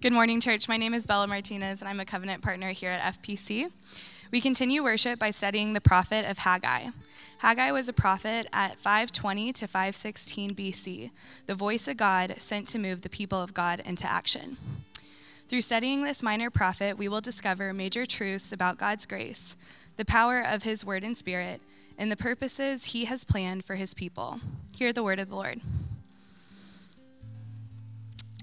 Good morning, church. My name is Bella Martinez, and I'm a covenant partner here at FPC. We continue worship by studying the prophet of Haggai. Haggai was a prophet at 520 to 516 BC, the voice of God sent to move the people of God into action. Through studying this minor prophet, we will discover major truths about God's grace, the power of his word and spirit, and the purposes he has planned for his people. Hear the word of the Lord.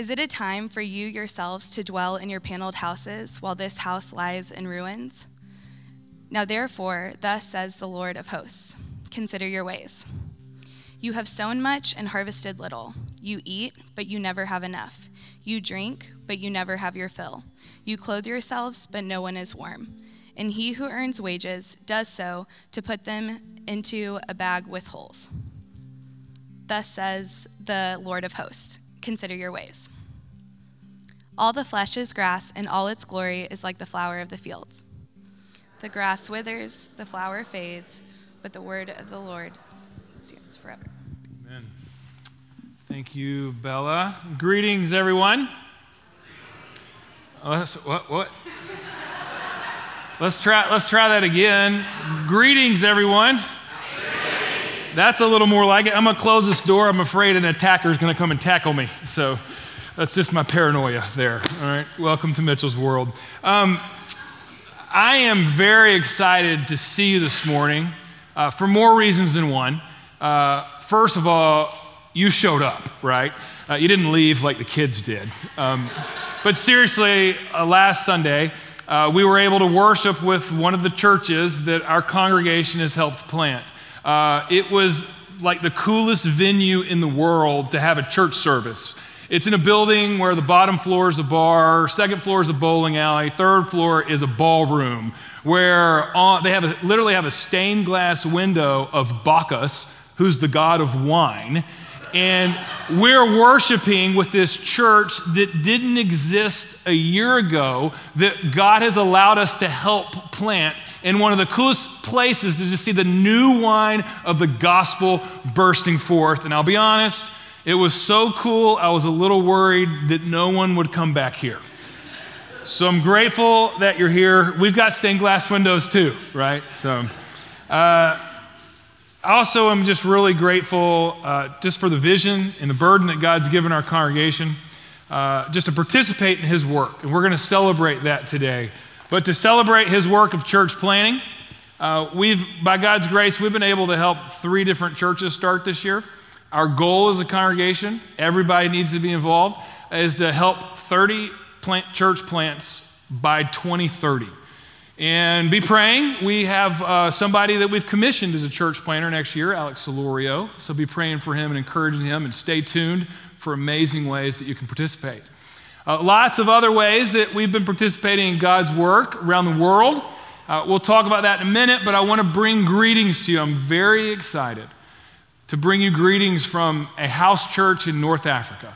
Is it a time for you yourselves to dwell in your paneled houses while this house lies in ruins? Now, therefore, thus says the Lord of hosts Consider your ways. You have sown much and harvested little. You eat, but you never have enough. You drink, but you never have your fill. You clothe yourselves, but no one is warm. And he who earns wages does so to put them into a bag with holes. Thus says the Lord of hosts consider your ways. All the flesh is grass, and all its glory is like the flower of the fields. The grass withers, the flower fades, but the word of the Lord stands forever. Amen. Thank you, Bella. Greetings, everyone. Oh, what? What? let's try. Let's try that again. Greetings, everyone. That's a little more like it. I'm to close this door. I'm afraid an attacker is to come and tackle me. So that's just my paranoia there. All right. Welcome to Mitchell's World. Um, I am very excited to see you this morning uh, for more reasons than one. Uh, first of all, you showed up, right? Uh, you didn't leave like the kids did. Um, but seriously, uh, last Sunday, uh, we were able to worship with one of the churches that our congregation has helped plant. Uh, it was like the coolest venue in the world to have a church service. It's in a building where the bottom floor is a bar, second floor is a bowling alley, third floor is a ballroom, where on, they have a, literally have a stained glass window of Bacchus, who's the god of wine. And we're worshiping with this church that didn't exist a year ago, that God has allowed us to help plant in one of the coolest places to just see the new wine of the gospel bursting forth. And I'll be honest, it was so cool, I was a little worried that no one would come back here. So I'm grateful that you're here. We've got stained glass windows too, right? So, uh, also, I'm just really grateful uh, just for the vision and the burden that God's given our congregation, uh, just to participate in His work. And we're going to celebrate that today. But to celebrate his work of church planning, uh, we've, by God's grace, we've been able to help three different churches start this year. Our goal as a congregation, everybody needs to be involved, is to help 30 plant, church plants by 2030. And be praying. We have uh, somebody that we've commissioned as a church planter next year, Alex Solorio. So be praying for him and encouraging him, and stay tuned for amazing ways that you can participate. Uh, lots of other ways that we've been participating in God's work around the world. Uh, we'll talk about that in a minute, but I want to bring greetings to you. I'm very excited to bring you greetings from a house church in North Africa.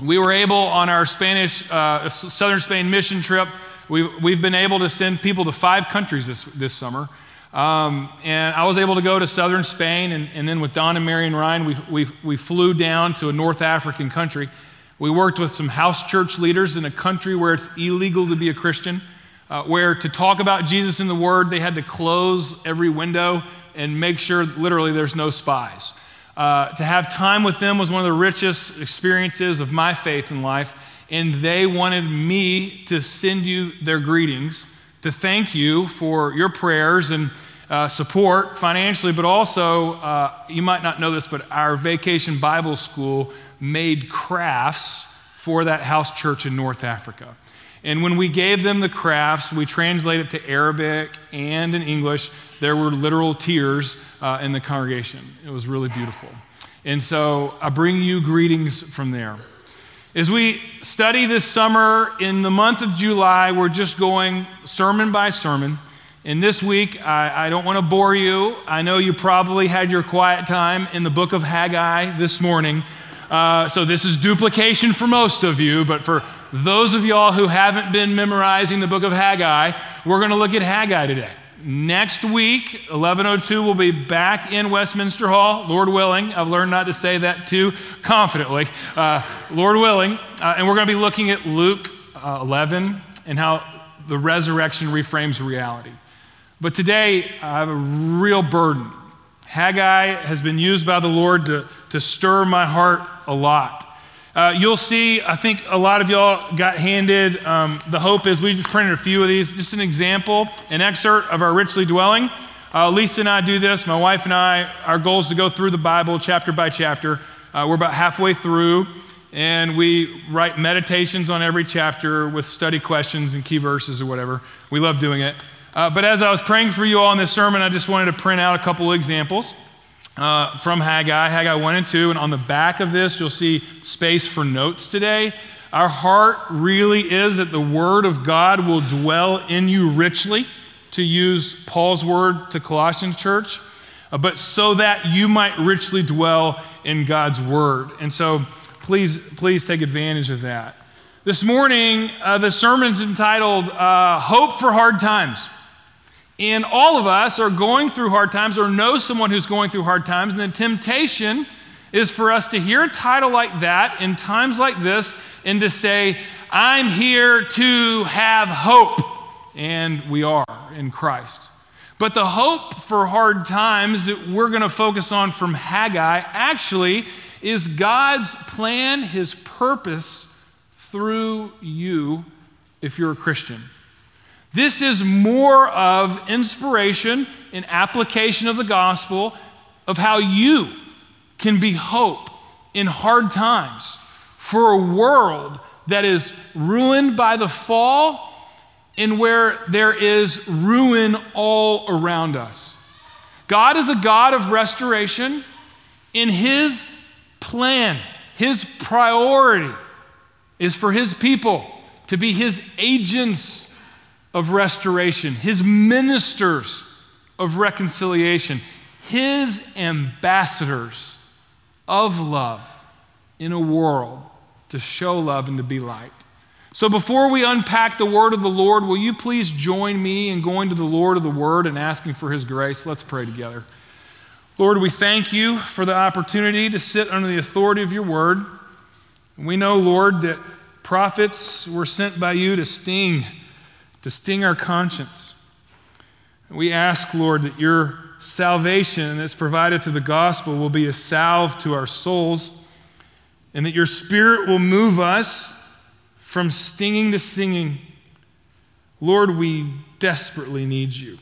We were able on our Spanish, uh, Southern Spain mission trip, we've, we've been able to send people to five countries this, this summer. Um, and I was able to go to southern Spain, and, and then with Don and Mary and Ryan, we, we, we flew down to a North African country. We worked with some house church leaders in a country where it's illegal to be a Christian, uh, where to talk about Jesus in the Word, they had to close every window and make sure literally there's no spies. Uh, to have time with them was one of the richest experiences of my faith in life, and they wanted me to send you their greetings, to thank you for your prayers and uh, support financially, but also, uh, you might not know this, but our vacation Bible school made crafts for that house church in North Africa. And when we gave them the crafts, we translated it to Arabic and in English. There were literal tears uh, in the congregation. It was really beautiful. And so I bring you greetings from there. As we study this summer in the month of July, we're just going sermon by sermon. And this week, I, I don't want to bore you. I know you probably had your quiet time in the book of Haggai this morning. Uh, so this is duplication for most of you, but for those of y'all who haven't been memorizing the book of Haggai, we're going to look at Haggai today. Next week, 1102, we'll be back in Westminster Hall, Lord willing. I've learned not to say that too confidently. Uh, Lord willing. Uh, and we're going to be looking at Luke uh, 11 and how the resurrection reframes reality. But today, I have a real burden. Haggai has been used by the Lord to, to stir my heart a lot. Uh, you'll see, I think a lot of y'all got handed um, the hope is we just printed a few of these. Just an example, an excerpt of our richly dwelling. Uh, Lisa and I do this. My wife and I, our goal is to go through the Bible chapter by chapter. Uh, we're about halfway through, and we write meditations on every chapter with study questions and key verses or whatever. We love doing it. Uh, but as I was praying for you all in this sermon, I just wanted to print out a couple of examples uh, from Haggai, Haggai 1 and 2. And on the back of this, you'll see space for notes today. Our heart really is that the Word of God will dwell in you richly, to use Paul's word to Colossians church, uh, but so that you might richly dwell in God's Word. And so please, please take advantage of that. This morning, uh, the sermon's entitled uh, Hope for Hard Times. And all of us are going through hard times or know someone who's going through hard times. And the temptation is for us to hear a title like that in times like this and to say, I'm here to have hope. And we are in Christ. But the hope for hard times that we're going to focus on from Haggai actually is God's plan, his purpose through you if you're a Christian. This is more of inspiration and application of the gospel of how you can be hope in hard times for a world that is ruined by the fall and where there is ruin all around us. God is a God of restoration. In His plan, His priority is for His people to be His agents of restoration, his ministers of reconciliation, his ambassadors of love in a world to show love and to be light. So, before we unpack the word of the Lord, will you please join me in going to the Lord of the word and asking for his grace? Let's pray together. Lord, we thank you for the opportunity to sit under the authority of your word. We know, Lord, that prophets were sent by you to sting to sting our conscience. We ask, Lord, that your salvation that's provided through the gospel will be a salve to our souls, and that your spirit will move us from stinging to singing. Lord, we desperately need you.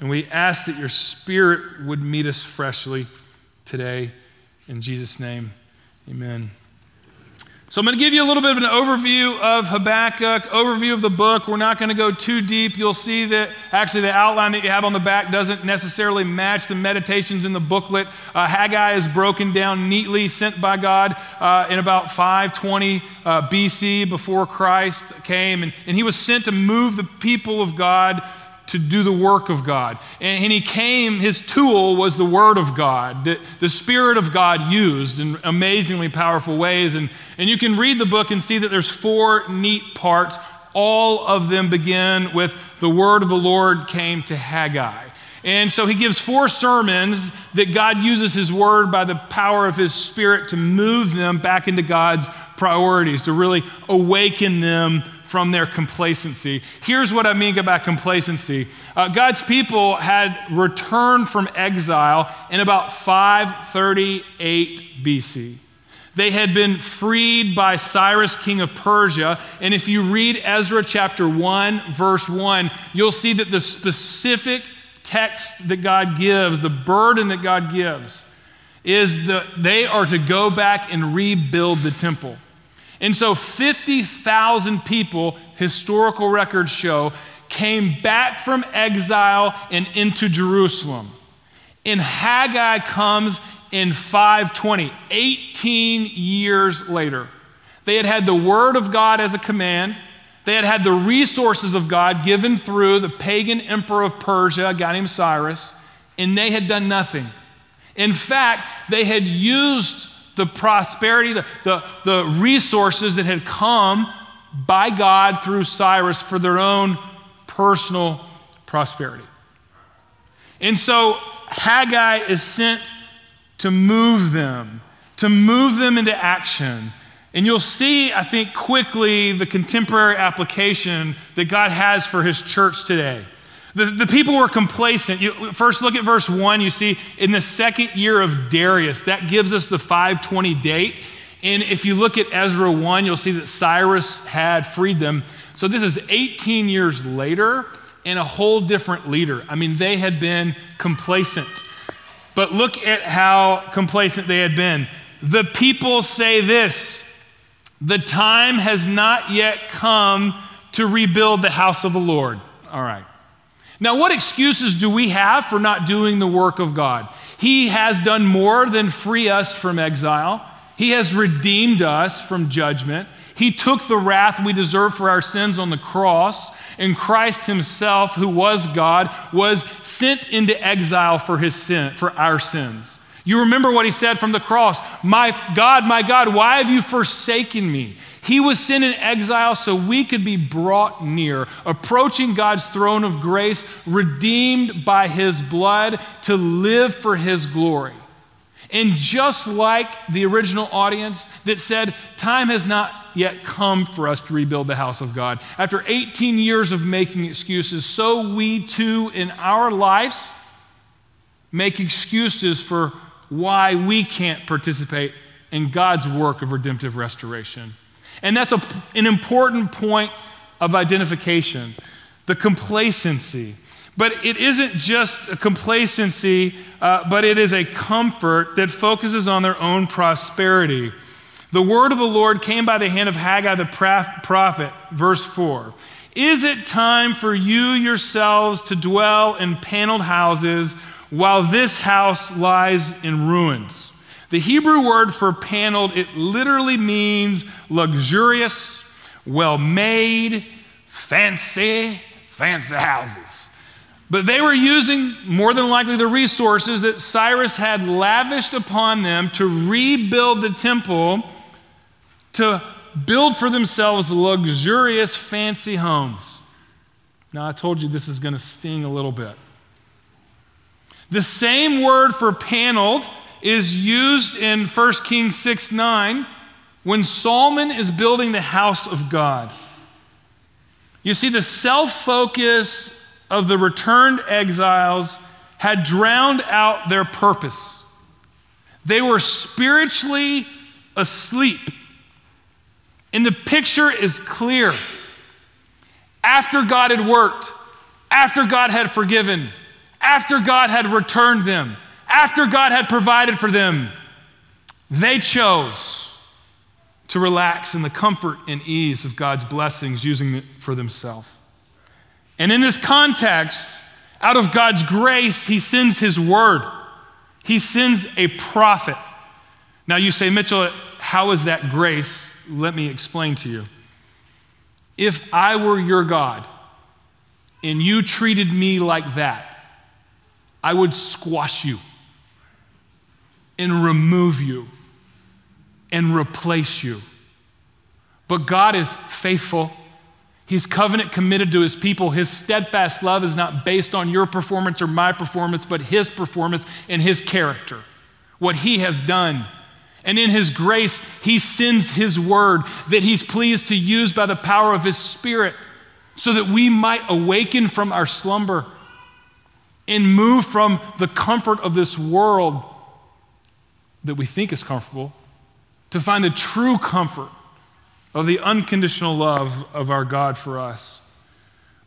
And we ask that your spirit would meet us freshly today. In Jesus' name, amen. So I'm going to give you a little bit of an overview of Habakkuk, overview of the book. We're not going to go too deep. You'll see that actually the outline that you have on the back doesn't necessarily match the meditations in the booklet. Uh, Haggai is broken down neatly, sent by God uh, in about 520 uh, BC before Christ came. And, and he was sent to move the people of God to do the work of God. And, he came, his tool was the Word of God, that the Spirit of God used in amazingly powerful ways. And, and you can read the book and see that there's four neat parts. All of them begin with the Word of the Lord came to Haggai. And so he gives four sermons that God uses his word by the power of his spirit to move them back into God's priorities, to really awaken them from their complacency. Here's what I mean about complacency uh, God's people had returned from exile in about 538 BC. They had been freed by Cyrus, king of Persia. And if you read Ezra chapter 1, verse 1, you'll see that the specific text that God gives, the burden that God gives, is that they are to go back and rebuild the temple. And so 50,000 people, historical records show, came back from exile and into Jerusalem. And Haggai comes in 520, 18 years later. They had had the word of God as a command. They had had the resources of God given through the pagan emperor of Persia, a guy named Cyrus, and they had done nothing. In fact, they had used the prosperity, the, the, the resources that had come by God through Cyrus for their own personal prosperity. And so Haggai is sent to move them, to move them into action. And you'll see, I think, quickly the contemporary application that God has for his church today. The, the people were complacent. You, first, look at verse 1. You see, in the second year of Darius, that gives us the 520 date. And if you look at Ezra 1, you'll see that Cyrus had freed them. So this is 18 years later and a whole different leader. I mean, they had been complacent. But look at how complacent they had been. The people say this the time has not yet come to rebuild the house of the Lord. All right. Now, what excuses do we have for not doing the work of God? He has done more than free us from exile. He has redeemed us from judgment. He took the wrath we deserve for our sins on the cross, and Christ himself, who was God, was sent into exile for his sin, for our sins. You remember what he said from the cross My God, my God, why have you forsaken me? He was sent in exile so we could be brought near, approaching God's throne of grace, redeemed by his blood to live for his glory. And just like the original audience that said, Time has not yet come for us to rebuild the house of God, after 18 years of making excuses, so we too in our lives make excuses for why we can't participate in God's work of redemptive restoration. And that's a, an important point of identification the complacency. But it isn't just a complacency, uh, but it is a comfort that focuses on their own prosperity. The word of the Lord came by the hand of Haggai the prophet, verse 4. Is it time for you yourselves to dwell in paneled houses while this house lies in ruins? The Hebrew word for paneled, it literally means luxurious, well made, fancy, fancy houses. But they were using more than likely the resources that Cyrus had lavished upon them to rebuild the temple, to build for themselves luxurious, fancy homes. Now, I told you this is going to sting a little bit. The same word for paneled is used in 1 Kings 6 9 when Solomon is building the house of God. You see, the self focus of the returned exiles had drowned out their purpose. They were spiritually asleep. And the picture is clear. After God had worked, after God had forgiven, after God had returned them, after God had provided for them, they chose to relax in the comfort and ease of God's blessings, using it for themselves. And in this context, out of God's grace, He sends His word. He sends a prophet. Now you say, Mitchell, how is that grace? Let me explain to you. If I were your God and you treated me like that, I would squash you and remove you and replace you. But God is faithful. He's covenant committed to his people. His steadfast love is not based on your performance or my performance, but his performance and his character, what he has done. And in his grace, he sends his word that he's pleased to use by the power of his spirit so that we might awaken from our slumber and move from the comfort of this world that we think is comfortable to find the true comfort of the unconditional love of our God for us.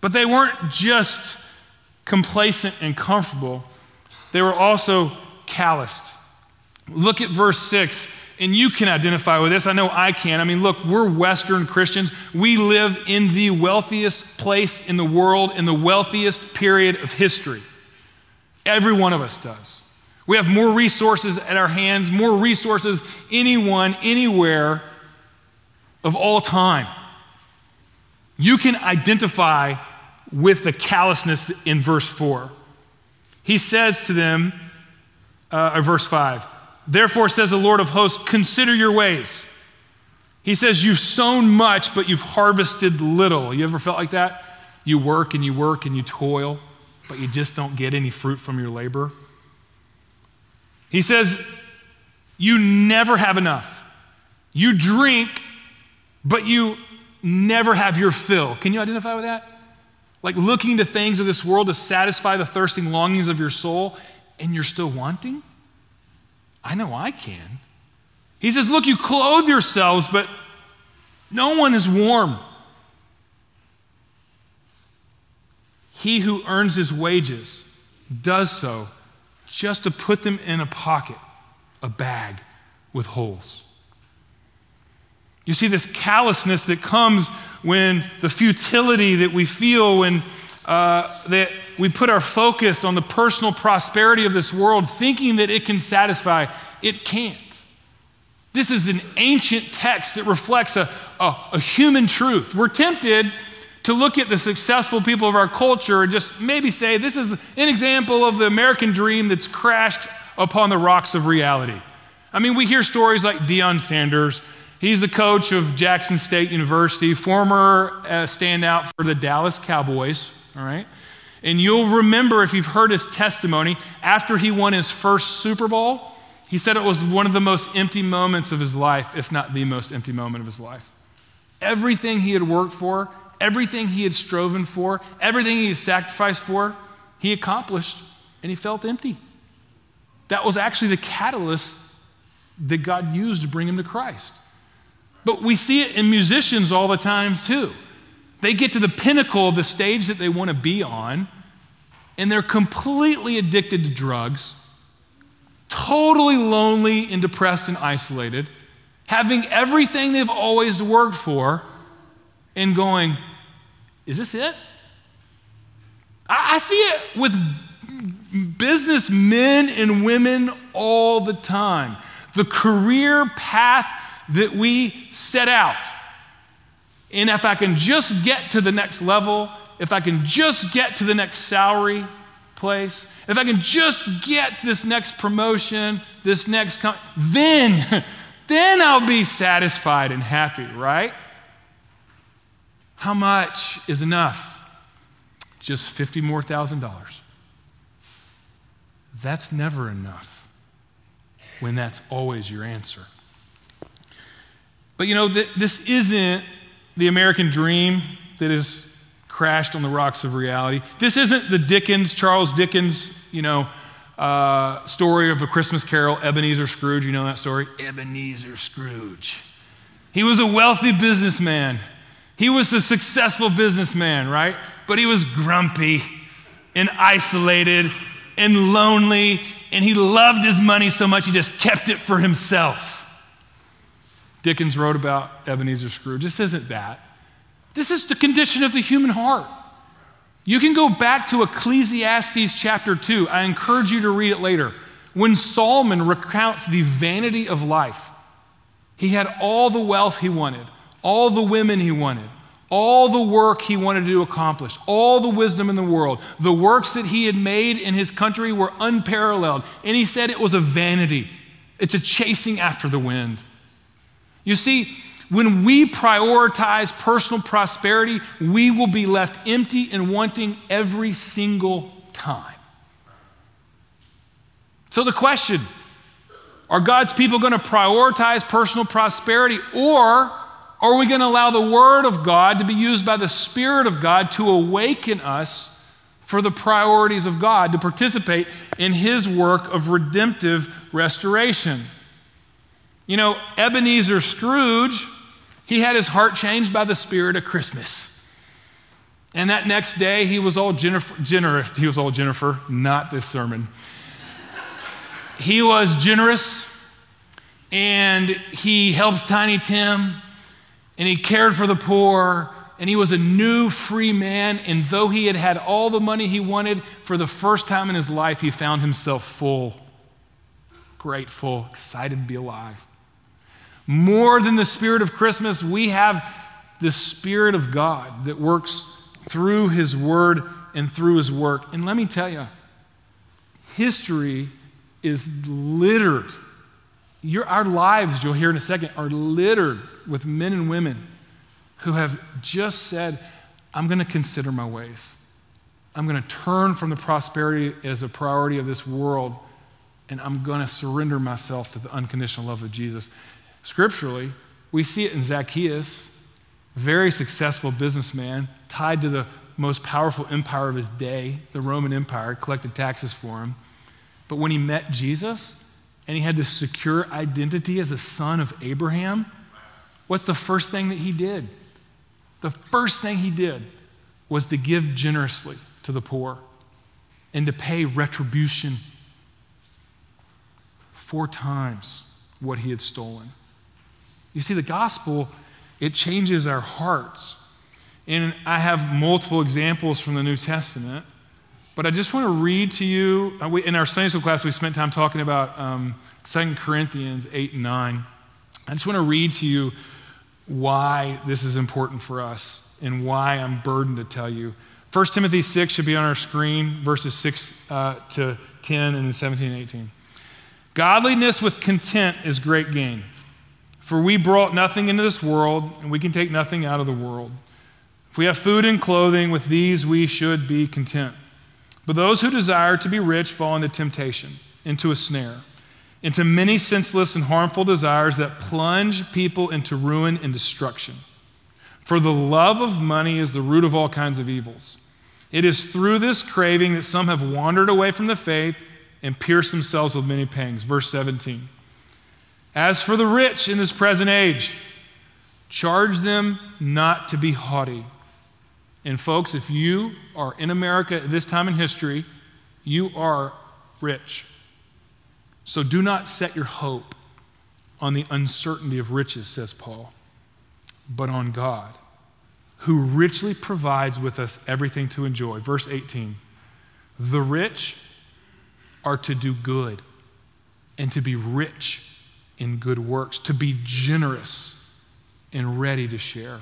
But they weren't just complacent and comfortable, they were also calloused. Look at verse 6, and you can identify with this. I know I can. I mean, look, we're Western Christians. We live in the wealthiest place in the world, in the wealthiest period of history. Every one of us does. We have more resources at our hands, more resources anyone, anywhere. of all time. You can identify with the callousness in verse 4. He says to them, uh, verse 5, Therefore, says the Lord of hosts, consider your ways. He says, You've sown much, but you've harvested little. You ever felt like that? You work and you work and you toil, but you just don't get any fruit from your labor. He says, You never have enough. You drink, but you never have your fill. Can you identify with that? Like looking to things of this world to satisfy the thirsting longings of your soul, and you're still wanting? I know I can. He says, Look, you clothe yourselves, but no one is warm. He who earns his wages does so just to put them in a pocket, a bag with holes. You see, this callousness that comes when the futility that we feel when uh, that we put our focus on the personal prosperity of this world, thinking that it can satisfy, it can't. This is an ancient text that reflects a, a, a human truth. We're tempted to look at the successful people of our culture and just maybe say, this is an example of the American dream that's crashed upon the rocks of reality. I mean, we hear stories like Deion Sanders He's the coach of Jackson State University, former uh, standout for the Dallas Cowboys, all right? And you'll remember if you've heard his testimony, after he won his first Super Bowl, he said it was one of the most empty moments of his life, if not the most empty moment of his life. Everything he had worked for, everything he had striven for, everything he had sacrificed for, he accomplished, and he felt empty. That was actually the catalyst that God used to bring him to Christ. But we see it in musicians all the times too. They get to the pinnacle of the stage that they want to be on, and they're completely addicted to drugs, totally lonely and depressed and isolated, having everything they've always worked for, and going, Is this it? I, I see it with businessmen and women all the time. The career path that we set out. And if I can just get to the next level, if I can just get to the next salary place, if I can just get this next promotion, this next, com- then, then I'll be satisfied and happy, right? How much is enough? Just 50 more thousand dollars. That's never enough when that's always your answer. But you know, th- this isn't the American dream that is crashed on the rocks of reality. This isn't the Dickens, Charles Dickens, you know, uh, story of a Christmas carol, Ebenezer Scrooge. You know that story? Ebenezer Scrooge. He was a wealthy businessman. He was a successful businessman, right? But he was grumpy and isolated and lonely, and he loved his money so much he just kept it for himself. Dickens wrote about Ebenezer Scrooge. This isn't that. This is the condition of the human heart. You can go back to Ecclesiastes chapter 2. I encourage you to read it later. When Solomon recounts the vanity of life, he had all the wealth he wanted, all the women he wanted, all the work he wanted to accomplish, all the wisdom in the world. The works that he had made in his country were unparalleled. And he said it was a vanity, it's a chasing after the wind. You see, when we prioritize personal prosperity, we will be left empty and wanting every single time. So, the question are God's people going to prioritize personal prosperity, or are we going to allow the Word of God to be used by the Spirit of God to awaken us for the priorities of God, to participate in His work of redemptive restoration? You know, Ebenezer Scrooge, he had his heart changed by the spirit of Christmas. And that next day, he was all Jennifer, generous. He was all Jennifer, not this sermon. he was generous, and he helped Tiny Tim, and he cared for the poor, and he was a new free man. And though he had had all the money he wanted, for the first time in his life, he found himself full, grateful, excited to be alive. More than the spirit of Christmas, we have the Spirit of God that works through His Word and through His work. And let me tell you, history is littered. Our lives, you'll hear in a second, are littered with men and women who have just said, I'm going to consider my ways. I'm going to turn from the prosperity as a priority of this world, and I'm going to surrender myself to the unconditional love of Jesus. Scripturally, we see it in Zacchaeus, very successful businessman, tied to the most powerful empire of his day, the Roman Empire, collected taxes for him. But when he met Jesus and he had this secure identity as a son of Abraham, what's the first thing that he did? The first thing he did was to give generously to the poor and to pay retribution four times what he had stolen. You see, the gospel, it changes our hearts. And I have multiple examples from the New Testament, but I just want to read to you. Uh, in our Sunday school class, we spent time talking about um, 2 Corinthians 8 and 9. I just want to read to you why this is important for us and why I'm burdened to tell you 1 Timothy 6 should be on our screen, verses 6 uh, to 10 and then 17 and 18. Godliness with content is great gain. For we brought nothing into this world, and we can take nothing out of the world. If we have food and clothing, with these we should be content. But those who desire to be rich fall into temptation, into a snare, into many senseless and harmful desires that plunge people into ruin and destruction. For the love of money is the root of all kinds of evils. It is through this craving that some have wandered away from the faith and pierced themselves with many pangs. Verse 17. As for the rich in this present age, charge them not to be haughty. And, folks, if you are in America at this time in history, you are rich. So do not set your hope on the uncertainty of riches, says Paul, but on God who richly provides with us everything to enjoy. Verse 18 The rich are to do good and to be rich in good works, to be generous and ready to share.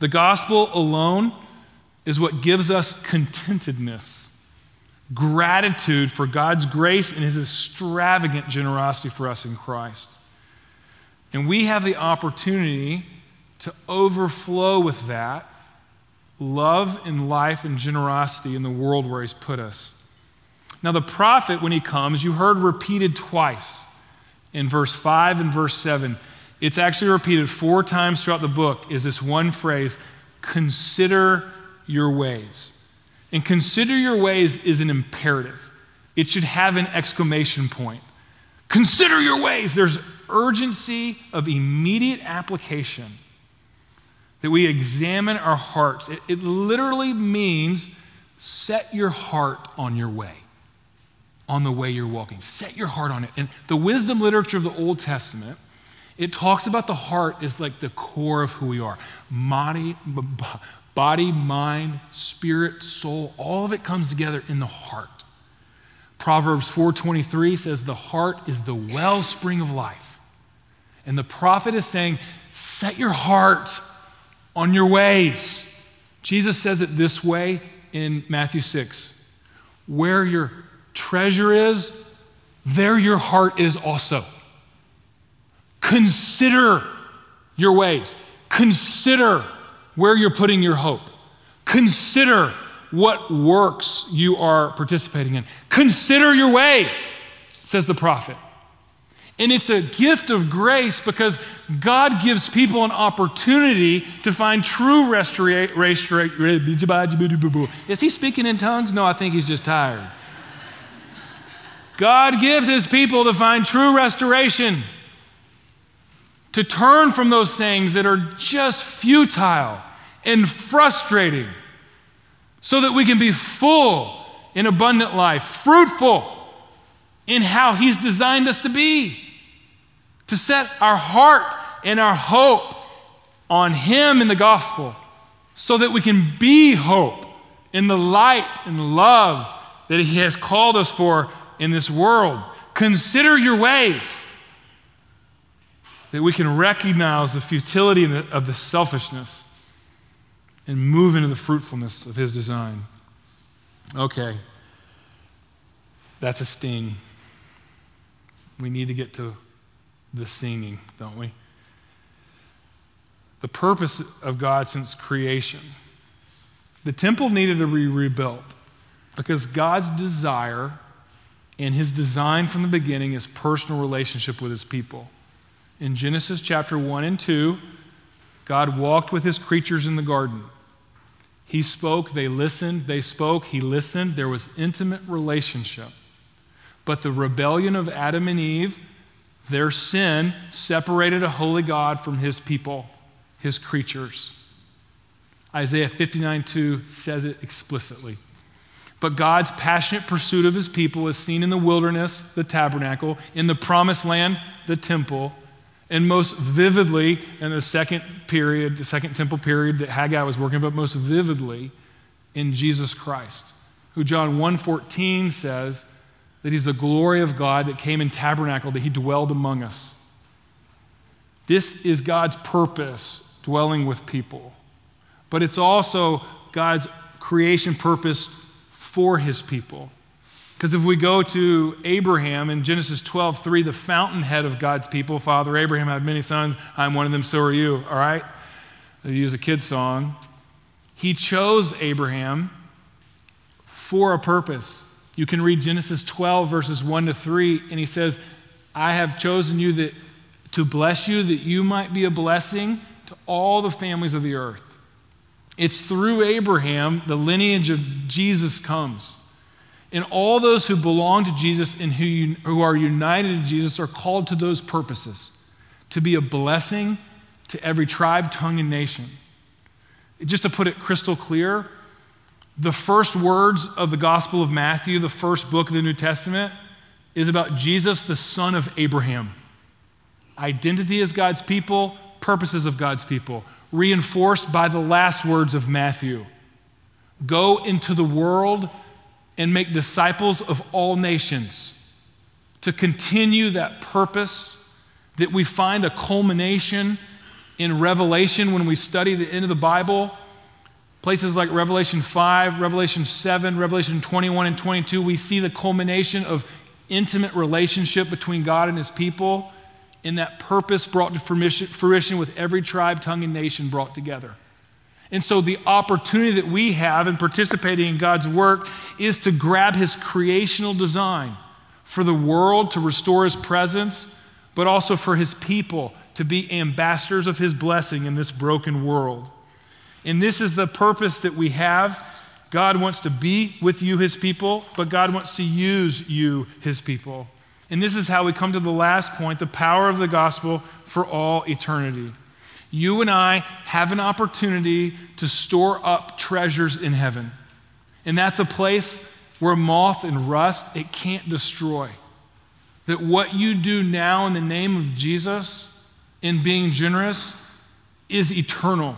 The gospel alone is what gives us contentedness, gratitude for God's grace and his extravagant generosity for us in Christ. And we have the opportunity to overflow with that love and life and generosity in the world where He's put us. Now, the prophet, when he comes, you heard repeated twice in verse 5 and verse 7. It's actually repeated four times throughout the book, is this one phrase consider your ways. And consider your ways is an imperative, it should have an exclamation point. Consider your ways. There's urgency of immediate application that we examine our hearts. It, it literally means set your heart on your way, on the way you're walking. Set your heart on it. And the wisdom literature of the Old Testament, it talks about the heart is like the core of who we are. Body, body, mind, spirit, soul, all of it comes together in the heart. Proverbs 4:23 says the heart is the wellspring of life. And the prophet is saying, set your heart on your ways. Jesus says it this way in Matthew 6 Where your treasure is, there your heart is also. Consider your ways. Consider where you're putting your hope. Consider what works you are participating in. Consider your ways, says the prophet. And it's a gift of grace because God gives people an opportunity to find true restoration. Is he speaking in tongues? No, I think he's just tired. God gives his people to find true restoration, to turn from those things that are just futile and frustrating, so that we can be full in abundant life, fruitful in how he's designed us to be to set our heart and our hope on Him in the gospel so that we can be hope in the light and love that He has called us for in this world. Consider your ways. That we can recognize the futility of the selfishness and move into the fruitfulness of His design. Okay, that's a sting. We need to get to the singing, don't we? The purpose of God since creation. The temple needed to be rebuilt because God's desire and his design from the beginning is personal relationship with his people. In Genesis chapter 1 and 2, God walked with his creatures in the garden. He spoke, they listened, they spoke, he listened. There was intimate relationship. But the rebellion of Adam and Eve, their sin, separated a holy God from his people, his creatures. Isaiah 59 2 says it explicitly. But God's passionate pursuit of his people is seen in the wilderness, the tabernacle, in the promised land, the temple, and most vividly in the second period, the second temple period that Haggai was working, but most vividly in Jesus Christ, who John 1:14 says that he's the glory of God that came in tabernacle, that he dwelled among us. This is God's purpose, dwelling with people. But it's also God's creation purpose for his people. Because if we go to Abraham in Genesis 12, 3, the fountainhead of God's people, Father Abraham had many sons, I'm one of them, so are you, all right? They use a kid's song. He chose Abraham for a purpose. You can read Genesis 12, verses 1 to 3, and he says, I have chosen you that, to bless you, that you might be a blessing to all the families of the earth. It's through Abraham the lineage of Jesus comes. And all those who belong to Jesus and who, who are united to Jesus are called to those purposes to be a blessing to every tribe, tongue, and nation. Just to put it crystal clear, the first words of the Gospel of Matthew, the first book of the New Testament, is about Jesus, the son of Abraham. Identity as God's people, purposes of God's people, reinforced by the last words of Matthew Go into the world and make disciples of all nations. To continue that purpose, that we find a culmination in Revelation when we study the end of the Bible. Places like Revelation 5, Revelation 7, Revelation 21 and 22, we see the culmination of intimate relationship between God and his people, and that purpose brought to fruition with every tribe, tongue, and nation brought together. And so, the opportunity that we have in participating in God's work is to grab His creational design for the world to restore His presence, but also for His people to be ambassadors of His blessing in this broken world. And this is the purpose that we have. God wants to be with you, His people, but God wants to use you, His people. And this is how we come to the last point the power of the gospel for all eternity you and I have an opportunity to store up treasures in heaven. And that's a place where moth and rust it can't destroy. That what you do now in the name of Jesus in being generous is eternal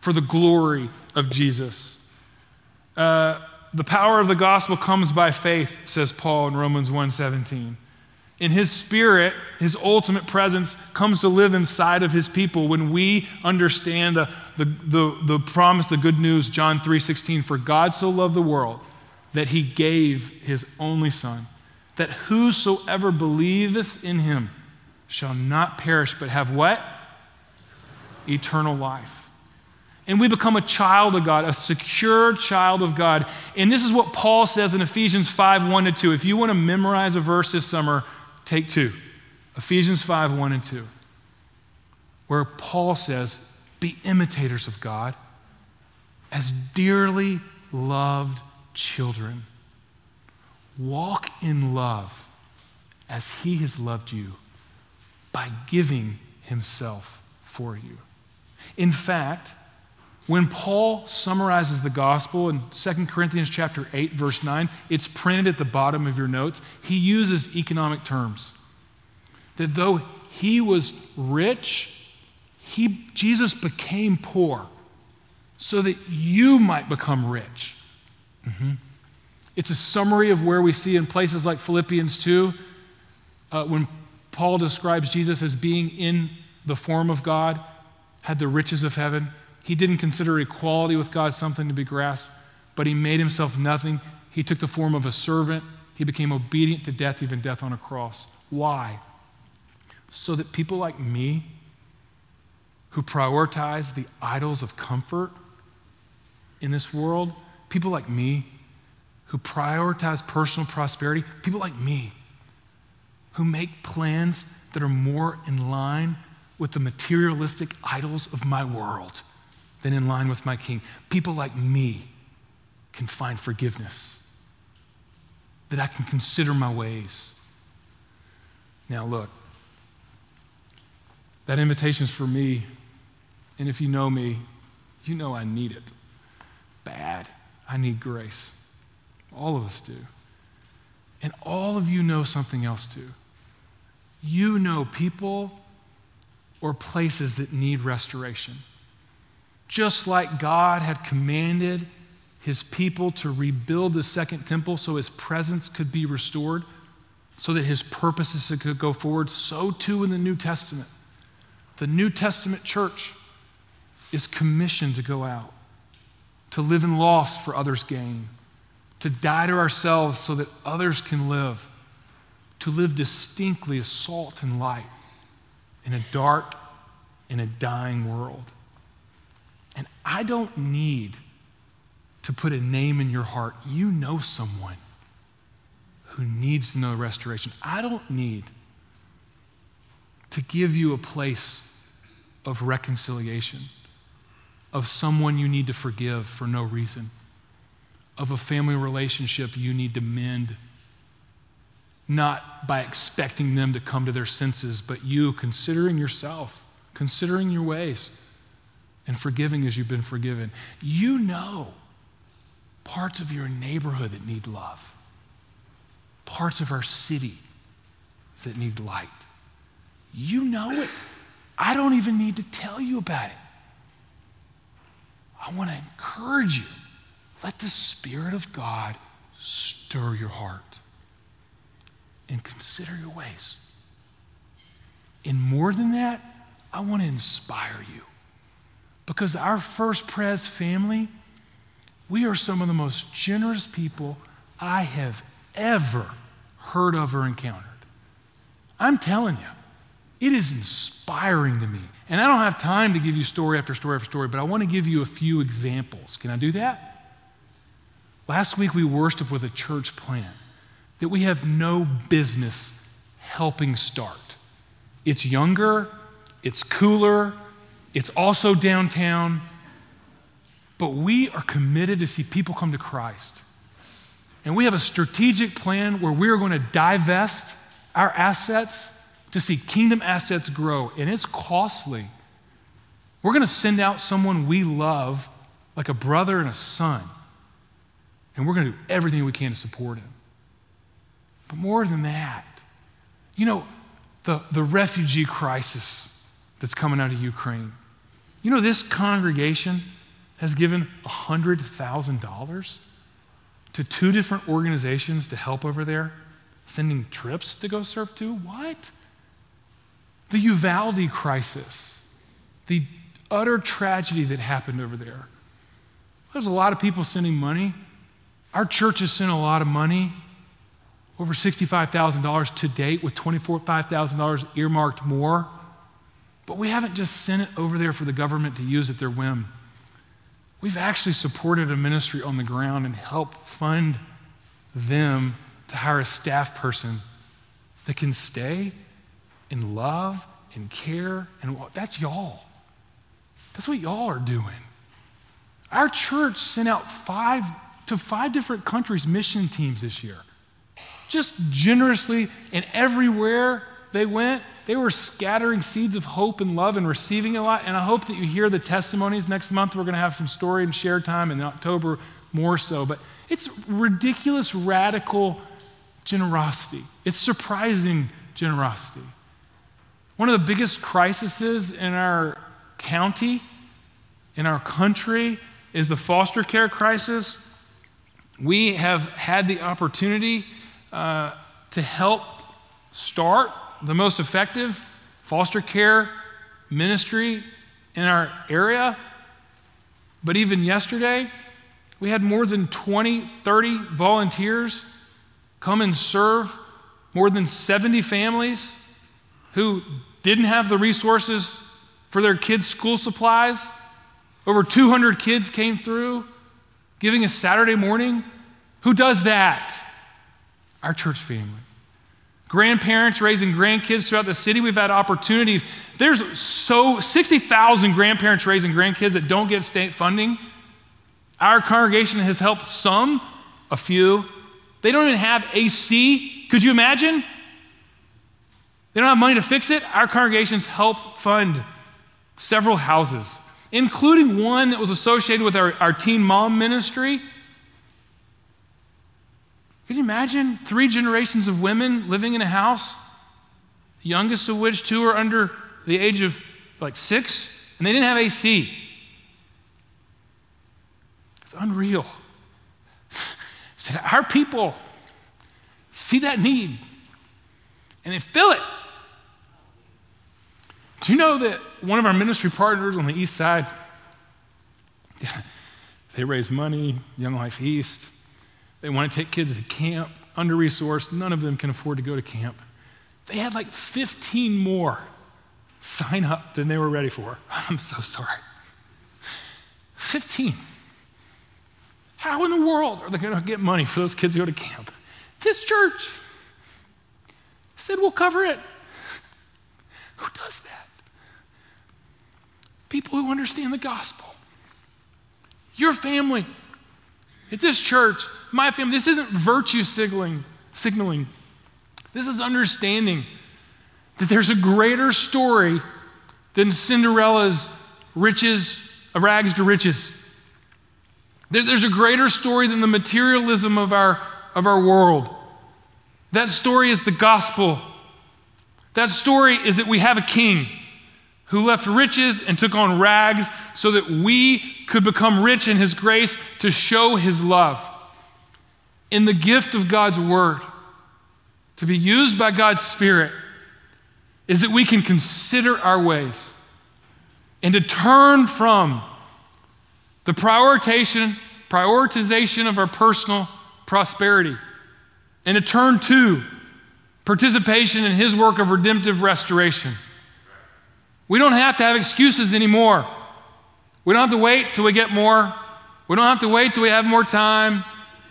for the glory of Jesus. Uh, the power of the gospel comes by faith, says Paul in Romans 1:17. In His Spirit, His ultimate presence comes to live inside of His people when we understand the, the, the, the promise, the good news, John 3:16, For God so loved the world that He gave His only Son, that whosoever believeth in Him shall not perish, but have what? Eternal life. And we become a child of God, a secure child of God. And this is what Paul says in Ephesians 5 1 to 2. If you want to memorize a verse this summer, Take two Ephesians 5 1 and 2, where Paul says, Be imitators of God as dearly loved children. Walk in love as he has loved you by giving himself for you. In fact, when Paul summarizes the gospel in 2 Corinthians chapter 8 verse 9, it's printed at the bottom of your notes. He uses economic terms. That though he was rich, he, Jesus became poor so that you might become rich. Mm-hmm. It's a summary of where we see in places like Philippians 2 uh, when Paul describes Jesus as being in the form of God, had the riches of heaven. He didn't consider equality with God something to be grasped, but he made himself nothing. He took the form of a servant. He became obedient to death, even death on a cross. Why? So that people like me, who prioritize the idols of comfort in this world, people like me, who prioritize personal prosperity, people like me, who make plans that are more in line with the materialistic idols of my world than in line with my king. People like me can find forgiveness, that I can consider my ways. Now, look, that invitation is for me, and if you know me, you know I need it bad. I need grace. All of us do. And all of you know something else too. You know people or places that need restoration. Just like God had commanded his people to rebuild the second temple so his presence could be restored, so that his purposes could go forward, so too in the New Testament. The New Testament church is commissioned to go out, to live in loss for others' gain, to die to ourselves so that others can live, to live distinctly as salt and light in a dark and a dying world. And I don't need to put a name in your heart. You know someone who needs to know restoration. I don't need to give you a place of reconciliation, of someone you need to forgive for no reason, of a family relationship you need to mend not by expecting them to come to their senses, but you considering yourself, considering your ways, and forgiving as you've been forgiven. You know parts of your neighborhood that need love, parts of our city that need light. You know it. I don't even need to tell you about it. I want to encourage you. Let the Spirit of God stir your heart and consider your ways. And more than that, I want to inspire you. Because our First Pres family, we are some of the most generous people I have ever heard of or encountered. I'm telling you, it is inspiring to me. And I don't have time to give you story after story after story, but I want to give you a few examples. Can I do that? Last week we worshiped with a church plant that we have no business helping start. It's younger, it's cooler, it's also downtown, but we are committed to see people come to Christ. And we have a strategic plan where we are going to divest our assets to see kingdom assets grow, and it's costly. We're going to send out someone we love, like a brother and a son, and we're going to do everything we can to support him. But more than that, you know, the, the refugee crisis that's coming out of Ukraine. You know, this congregation has given $100,000 to two different organizations to help over there, sending trips to go serve to. What? The Uvalde crisis, the utter tragedy that happened over there. There's a lot of people sending money. Our church has sent a lot of money over $65,000 to date, with $24,000 earmarked more. But we haven't just sent it over there for the government to use at their whim. We've actually supported a ministry on the ground and helped fund them to hire a staff person that can stay and love and care. And that's y'all. That's what y'all are doing. Our church sent out five to five different countries mission teams this year just generously, and everywhere they went, they were scattering seeds of hope and love and receiving a lot. And I hope that you hear the testimonies. Next month, we're going to have some story and share time, in October, more so. But it's ridiculous, radical generosity. It's surprising generosity. One of the biggest crises in our county, in our country, is the foster care crisis. We have had the opportunity uh, to help start the most effective foster care ministry in our area. But even yesterday, we had more than 20, 30 volunteers come and serve more than 70 families who didn't have the resources for their kids' school supplies. Over 200 kids came through giving a Saturday morning. Who does that? Our church family. Grandparents raising grandkids throughout the city. We've had opportunities. There's so 60,000 grandparents raising grandkids that don't get state funding. Our congregation has helped some, a few. They don't even have AC. Could you imagine? They don't have money to fix it. Our congregation's helped fund several houses, including one that was associated with our, our teen mom ministry. Can you imagine three generations of women living in a house, the youngest of which two are under the age of like six, and they didn't have AC? It's unreal. Our people see that need and they feel it. Do you know that one of our ministry partners on the east side, they raise money, Young Life East. They want to take kids to camp, under resourced. None of them can afford to go to camp. They had like 15 more sign up than they were ready for. I'm so sorry. 15. How in the world are they going to get money for those kids to go to camp? This church said, We'll cover it. Who does that? people who understand the gospel. Your family, it's this church, my family. This isn't virtue signaling, signaling. This is understanding that there's a greater story than Cinderella's riches, rags to riches. There, there's a greater story than the materialism of our, of our world. That story is the gospel. That story is that we have a king who left riches and took on rags so that we could become rich in his grace to show his love. In the gift of God's word, to be used by God's Spirit, is that we can consider our ways and to turn from the prioritization, prioritization of our personal prosperity and to turn to participation in his work of redemptive restoration. We don't have to have excuses anymore. We don't have to wait till we get more. We don't have to wait till we have more time.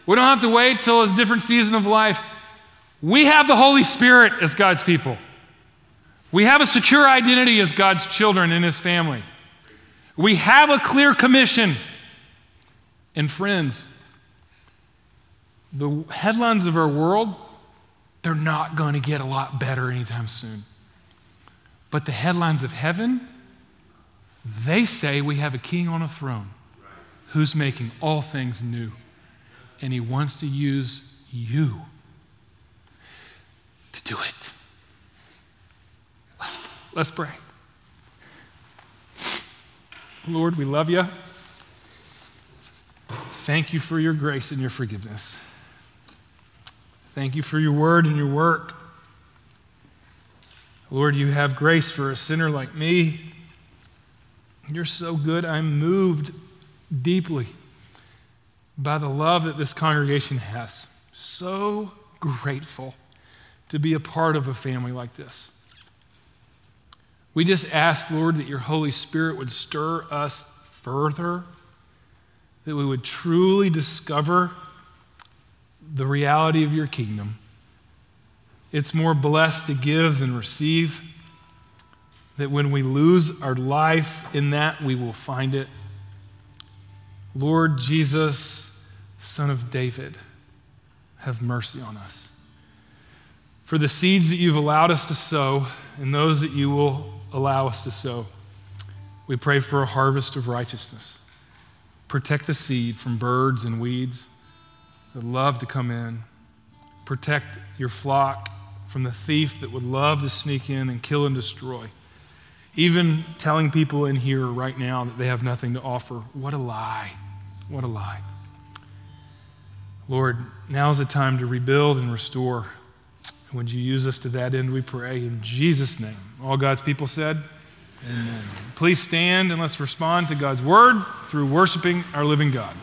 We don't have to wait till it's a different season of life. We have the Holy Spirit as God's people. We have a secure identity as God's children in His family. We have a clear commission. And friends, the headlines of our world, they're not going to get a lot better anytime soon. But the headlines of heaven, they say we have a king on a throne who's making all things new. And he wants to use you to do it. Let's, let's pray. Lord, we love you. Thank you for your grace and your forgiveness. Thank you for your word and your work. Lord, you have grace for a sinner like me. You're so good. I'm moved deeply by the love that this congregation has. So grateful to be a part of a family like this. We just ask, Lord, that your Holy Spirit would stir us further, that we would truly discover the reality of your kingdom it's more blessed to give than receive. That when we lose our life in that, we will find it. Lord Jesus, Son of David, have mercy on us. For the seeds that you've allowed us to sow and those that you will allow us to sow, we pray for a harvest of righteousness. Protect the seed from birds and weeds that love to come in. Protect your flock from the thief that would love to sneak in and kill and destroy. Even telling people in here right now that they have nothing to offer. What a lie. What a lie. Lord, now is the time to rebuild and restore. Would you use us to that end, we pray, in Jesus' name. All God's people said, Amen. Please stand and let's respond to God's word through worshiping our living God.